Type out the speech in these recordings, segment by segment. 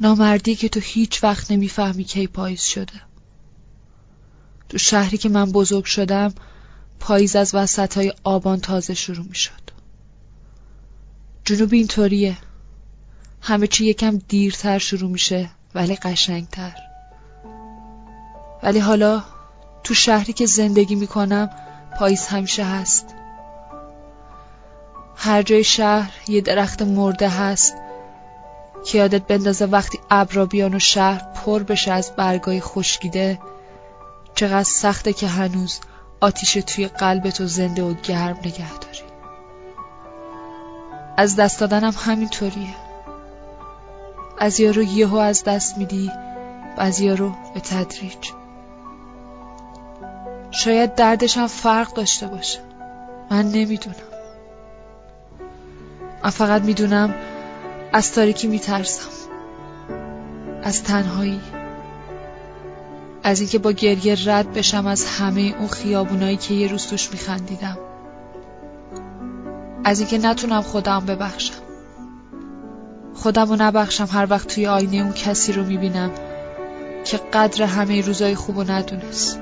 نامردی که تو هیچ وقت نمی‌فهمی کی پاییز شده. تو شهری که من بزرگ شدم پاییز از وسط های آبان تازه شروع می شد جنوب اینطوریه. همه چی یکم دیرتر شروع میشه ولی قشنگتر. ولی حالا تو شهری که زندگی می‌کنم پاییز همیشه هست. هر جای شهر یه درخت مرده هست. که یادت بندازه وقتی ابرا بیان و شهر پر بشه از برگای خشکیده چقدر سخته که هنوز آتیش توی قلبتو زنده و گرم نگه داری. از دست دادنم همینطوریه. از رو یهو از دست میدی بعضیا رو به تدریج. شاید دردش هم فرق داشته باشه. من نمی‌دونم. من فقط می‌دونم از تاریکی میترسم. از تنهایی. از اینکه با گریه رد بشم از همه اون خیابونایی که یه روز توش میخندیدم. از اینکه نتونم خودم ببخشم. خودم رو نبخشم هر وقت توی آینه اون کسی رو می‌بینم که قدر همه روزای خوب و ندونست.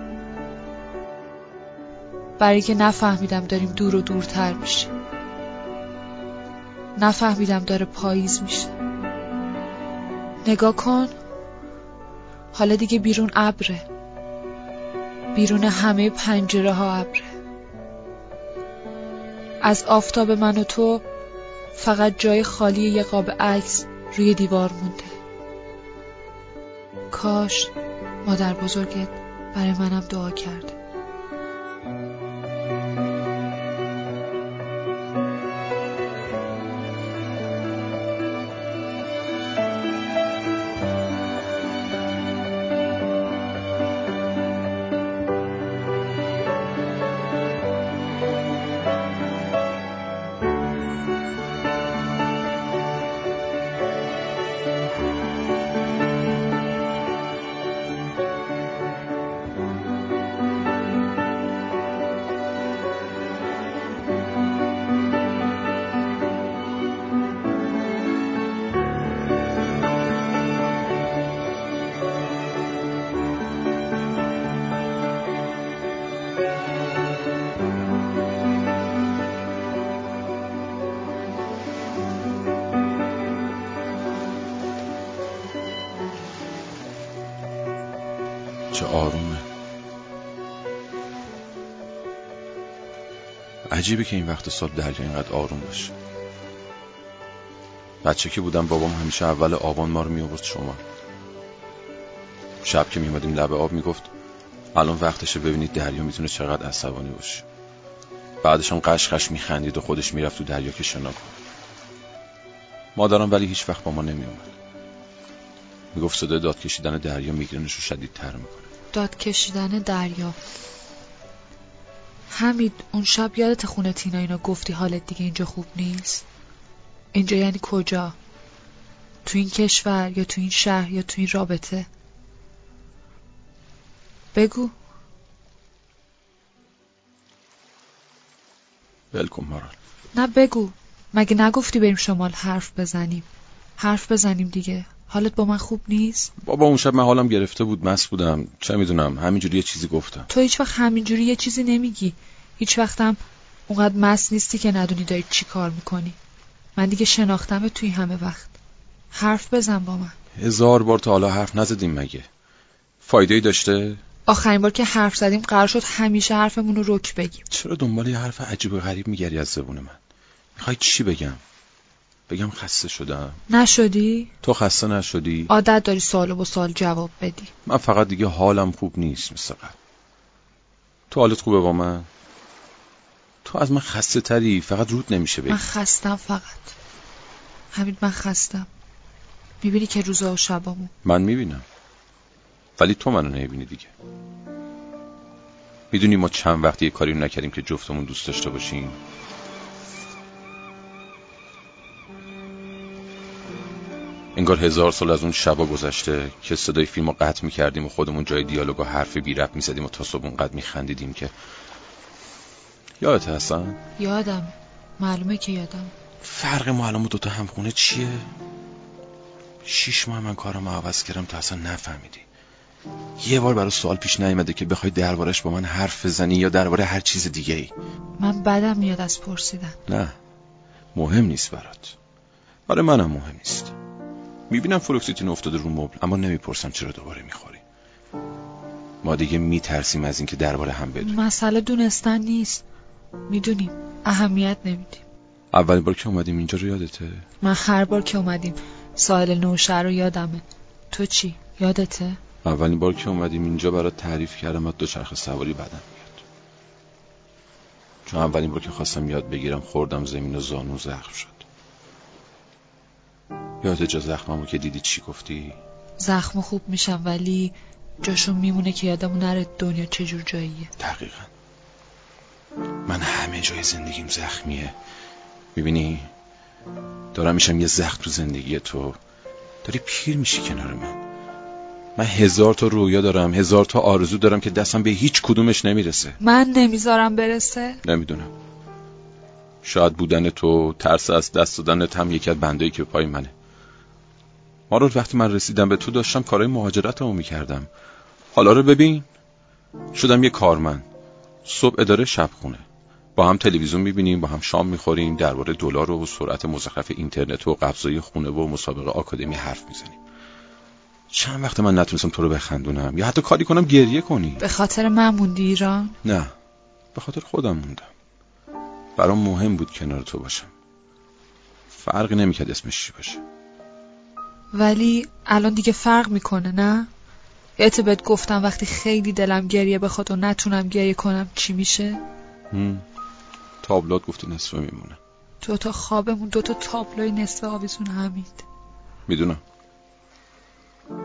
برای که نفهمیدم داریم دور و دورتر میشیم. نفهمیدم داره پاییز میشه. نگاه کن. حالا دیگه بیرون ابره. بیرون همه پنجره ها ابره. از آفتاب من و تو فقط جای خالی یه قاب عکس روی دیوار مونده. کاش مادر بزرگت برای منم دعا کرده. چه آرومه. عجیبه که این وقت سال دریا اینقدر آروم باشه. بچه که بودم بابام همیشه اول آبان ما رو می آورد شما. شب که میمادیم لبه آب می‌گفت الان وقتشه ببینید دریا می‌تونه چقدر عصبانی باشه. بعدش هم قشقش میخندید و خودش می‌رفت تو دریا که شنا کن مادرم ولی هیچ وقت با ما نمیومد می‌گفت صدای داد کشیدن دریا میگرنش رو شدیدتر می‌کنه. داد کشیدن دریا. حمید اون شب یادت خونه تینا اینا گفتی حالت دیگه اینجا خوب نیست؟ اینجا یعنی کجا؟ تو این کشور یا تو این شهر یا تو این رابطه؟ بگو. بلکن مارال. نه بگو. مگه نگفتی بریم شمال حرف بزنیم؟ حرف بزنیم دیگه. حالت با من خوب نیست؟ بابا اون شب من حالم گرفته بود مس بودم. چه می‌دونم همینجوری یه چیزی گفتم. تو هیچ وقت همینجوری یه چیزی نمیگی. هیچ وقتم اونقدر مس نیستی که ندونی داری چی کار می‌کنی. من دیگه شناختمه توی همه وقت. حرف بزن با من. هزار بار تا حالا حرف نزدیم مگه؟ فایده ای داشته؟ آخرین بار که حرف زدیم قرار شد همیشه حرفمون رو رک بگیم. چرا دنبال یه حرف عجیب و غریب میگری از زبون من؟ می‌خوای چی بگم؟ بگم خسته شدم. نشدی؟ تو خسته نشدی؟ عادت داری سال با سال جواب بدی. من فقط دیگه حالم خوب نیست مثل قبل. تو حالت خوبه با من؟ تو از من خسته تری فقط رود نمیشه بگی. من خستم فقط. همین من خستم. می‌بینی که روزا و شبامو. من می‌بینم. ولی تو منو نمی‌بینی دیگه. می‌دونی ما چند وقتی یه کاری نکردیم که جفتمون دوست داشته باشیم؟ انگار هزار سال از اون شبا گذشته که صدای فیلم رو قطع می‌کردیم و خودمون جای دیالوگ و حرف بی رب می‌زدیم و تا صبح اونقدر میخندیدیم که. یادت هستن؟ یادم. معلومه که یادم. فرق ما الان دوتا همخونه چیه؟ شیش ماه من کارم عوض کردم تا اصلا نفهمیدی. یه بار برات سوال پیش نیومده که بخوای دربارش با من حرف بزنی یا درباره هر چیز دیگه ای. من بدم میاد از پرسیدن. نه. مهم نیست برات. برای منم مهم نیست. می‌بینم فلوکسیتین افتاده رو مبل اما نمی‌پرسم چرا دوباره می‌خوری. ما دیگه میترسیم از اینکه درباره هم بدونیم. مسئله دونستن نیست. می‌دونیم اهمیت نمیدیم. اولین بار که اومدیم اینجا رو یادته؟ من هر بار که اومدیم ساحل نوشهر رو یادمه. تو چی؟ یادته؟ اولین بار که اومدیم اینجا برات تعریف کردم از دوچرخه سواری بدم میاد. چون اولین بار که خواستم یاد بگیرم خوردم زمین و زانو زخم شد. یاد جا زخممو که دیدی چی گفتی؟ زخم خوب میشم ولی جاشون میمونه که یادمون نره دنیا چجور جاییه. دقیقا. من همه جای زندگیم زخمیه. می‌بینی؟ دارم میشم یه زخم تو زندگی تو. داری پیر میشی کنار من. من هزار تا رویا دارم هزار تا آرزو دارم که دستم به هیچ کدومش نمی‌رسه. من نمی‌ذارم برسه؟ نمی‌دونم. شاید بودن تو ترس از دست دادن هم یکی از بندایی که پای منه. ما رو وقتی من رسیدم به تو داشتم کارهای مهاجرت رو می‌کردم. حالا رو ببین. شدم یه کارمند. صبح اداره شب خونه. با هم تلویزیون می‌بینیم با هم شام می‌خوریم درباره دلار و سرعت مزخرف اینترنت و قبضای خونه و مسابقه آکادمی حرف می‌زنیم. چند وقت من نتونستم تو رو بخندونم؟ یا حتی کاری کنم گریه کنی. به خاطر من موندی ایران؟ نه. به خاطر خودم موندم. برام مهم بود کنار تو باشم. فرقی نمی‌کرد اسمش چی باشه. ولی الان دیگه فرق می‌کنه نه؟ یادت بهت گفتم وقتی خیلی دلم گریه بخواد و نتونم گریه کنم چی میشه؟ تابلوت گفتی نصفه میمونه. تو تا خوابمون دو تا تابلوی نصف آویزون همید می‌دونم.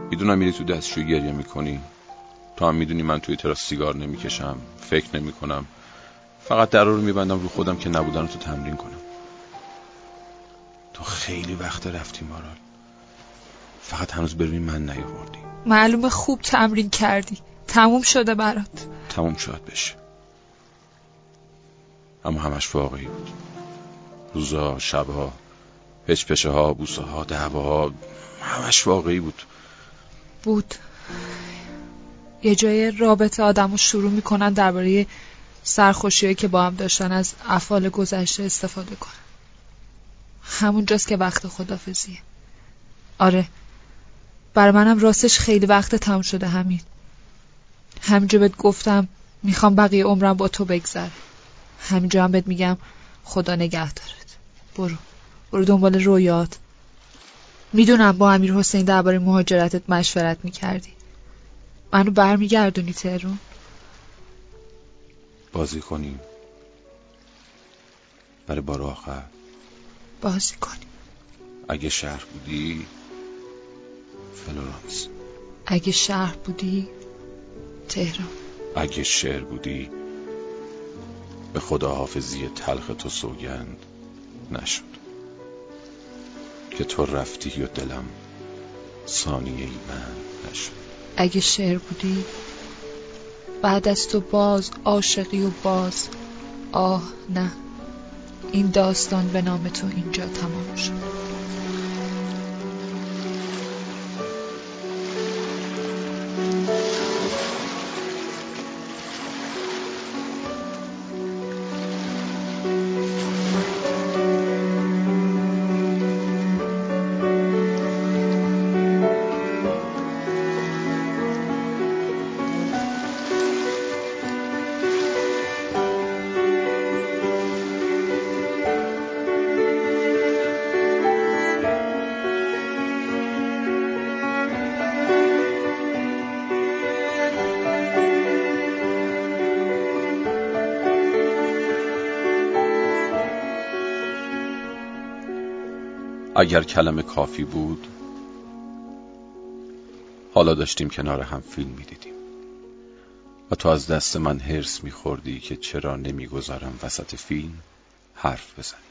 می‌دونم میری تو دستشوی گریه می‌کنی. تو هم می‌دونی من توی تراس سیگار نمی‌کشم فکر نمی‌کنم. فقط در رو میبندم رو خودم که نبودن تو تمرین کنم. تو خیلی وقت رفتی مارال. فقط هنوز ببین من نیاوردی. معلومه خوب تمرین کردی. تموم شده برات. تموم شد بشه. اما همش واقعی بود. روزا شبها پچ پچه ها بوسه ها دعواها همش واقعی بود. بود. یه جای رابطه آدم رو شروع می‌کنن درباره سرخوشیهایی که با هم داشتن از افعال گذشته استفاده کنن. همونجاست که وقت خدافزیه آره برای منم راستش خیلی وقت تموم شده همین. همینجا بهت گفتم می‌خوام بقیه عمرم با تو بگذره. همینجا هم بهت میگم خدا نگه دارد برو. برو دنبال رویات. می‌دونم با امیر حسین درباره مهاجرتت مشورت می‌کردی. منو برمیگردونی تهرون بازی کنیم. برای بار آخر. بازی کنیم. اگه شهر بودی؟ فلورانس اگه شهر بودی تهران. اگه شعر بودی به خدا حافظی تلخ تو سوگند نشد. که تو رفتی و دلم ثانیه ای من نشد. اگه شعر بودی بعد از تو باز عاشقی و باز آه نه این داستان به نام تو اینجا تمام شد. اگر کلمه کافی بود حالا داشتیم کنار هم فیلم می‌دیدیم. و تو از دست من هرس میخوردی که چرا نمی‌گذارم وسط فیلم حرف بزنیم.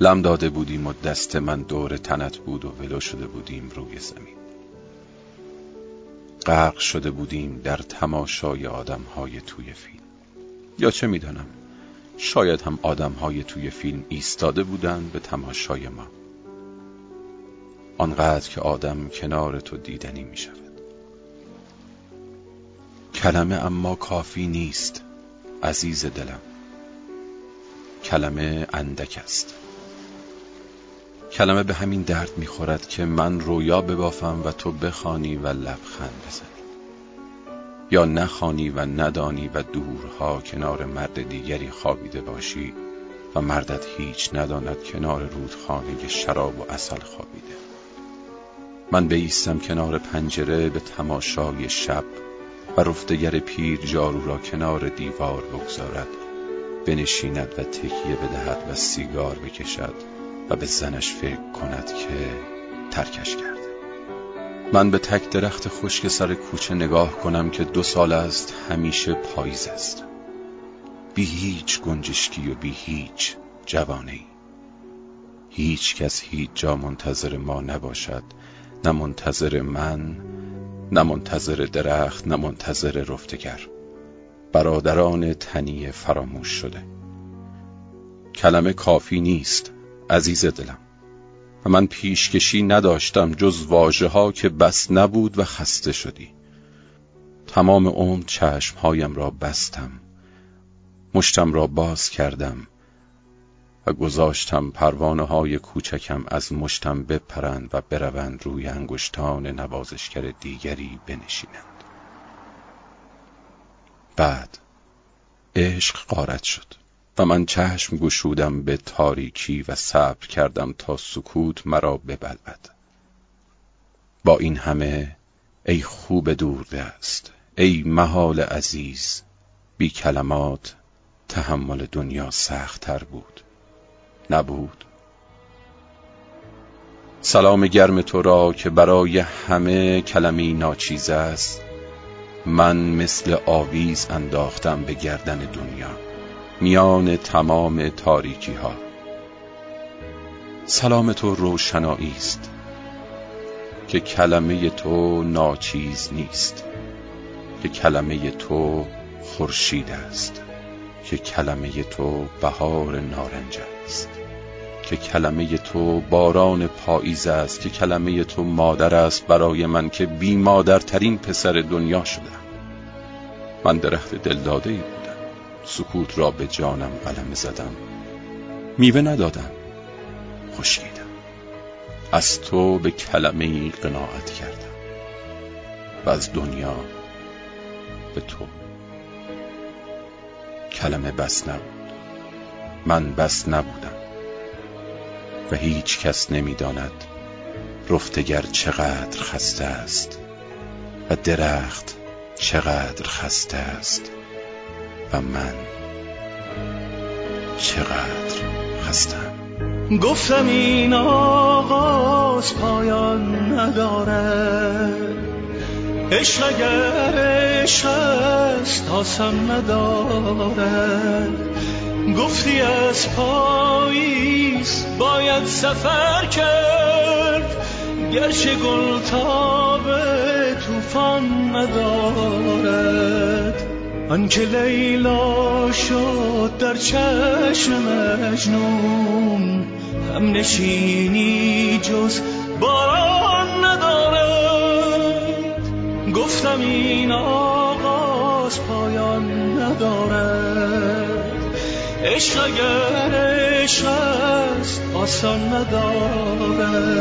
لم داده بودیم و دست من دور تنت بود و ولو شده بودیم روی زمین. غرق شده بودیم در تماشای آدمهای توی فیلم. یا چه می‌دانم؟ شاید هم آدم های توی فیلم ایستاده بودن به تماشای ما. آنقدر که آدم کنار تو دیدنی می شود کلمه اما کافی نیست عزیز دلم. کلمه اندک است. کلمه به همین درد می‌خورد که من رویا ببافم و تو بخوانی و لبخند بزنی. یا نخوانی و ندانی و دورها کنار مرد دیگری خوابیده باشی و مردت هیچ نداند کنار رودخانه شراب و اصل خوابیده. من بیستم کنار پنجره به تماشای شب و رفتگر پیر جارو را کنار دیوار بگذارد بنشیند و تکیه بدهد و سیگار بکشد و به زنش فکر کند که ترکش کرده من به تک درخت خشک سر کوچه نگاه کنم که دو سال است همیشه پاییز است. بی هیچ گنجشکی و بی هیچ جوانی هیچ کس هیچ جا منتظر ما نباشد. نه منتظر من نه منتظر درخت نه منتظر رفتگر. برادران تنی فراموش شده. کلمه کافی نیست عزیز دلم. و من پیشکشی نداشتم جز واژه ها که بس نبود و خسته شدی. تمام عمر چشمهایم را بستم مشتم را باز کردم و گذاشتم پروانه های کوچکم از مشتم بپرند و بروند روی انگشتان نوازشگر دیگری بنشینند. بعد عشق قارت شد. و من چشم گشودم به تاریکی و صبر کردم تا سکوت مرا ببلبد. با این همه ای خوب دور است ای محال عزیز بی کلمات تحمل دنیا سختتر بود. نبود. سلام گرم تو را که برای همه کلمی ناچیز است. من مثل آویز انداختم به گردن دنیا. میان تمام تاریکی ها سلام تو روشنایی است که کلمه تو ناچیز نیست که کلمه تو خورشید است که کلمه تو بهار نارنج است که کلمه تو باران پاییز است که کلمه تو مادر است برای من که بی مادرترین پسر دنیا شدم. من درخت دلداده سکوت را به جانم قلم زدم. میوه ندادم. خشکیدم از تو به کلمه ای قناعت کردم. و از دنیا به تو. کلمه بس نبود. من بس نبودم. و هیچ کس نمی‌داند رفتگر چقدر خسته است و درخت چقدر خسته است. من چقدر خستم. گفتم این آغاز پایان نداره عشق اگر عشق است آسان نداره گفتی از پاییز باید سفر کرد. گرچه گل توفان ندارد. آنکه لیلا شد در چشم مجنون هم نشینی جز باران ندارد. گفتم این آغاز پایان ندارد. عشق اگر عشق است آسان ندارد.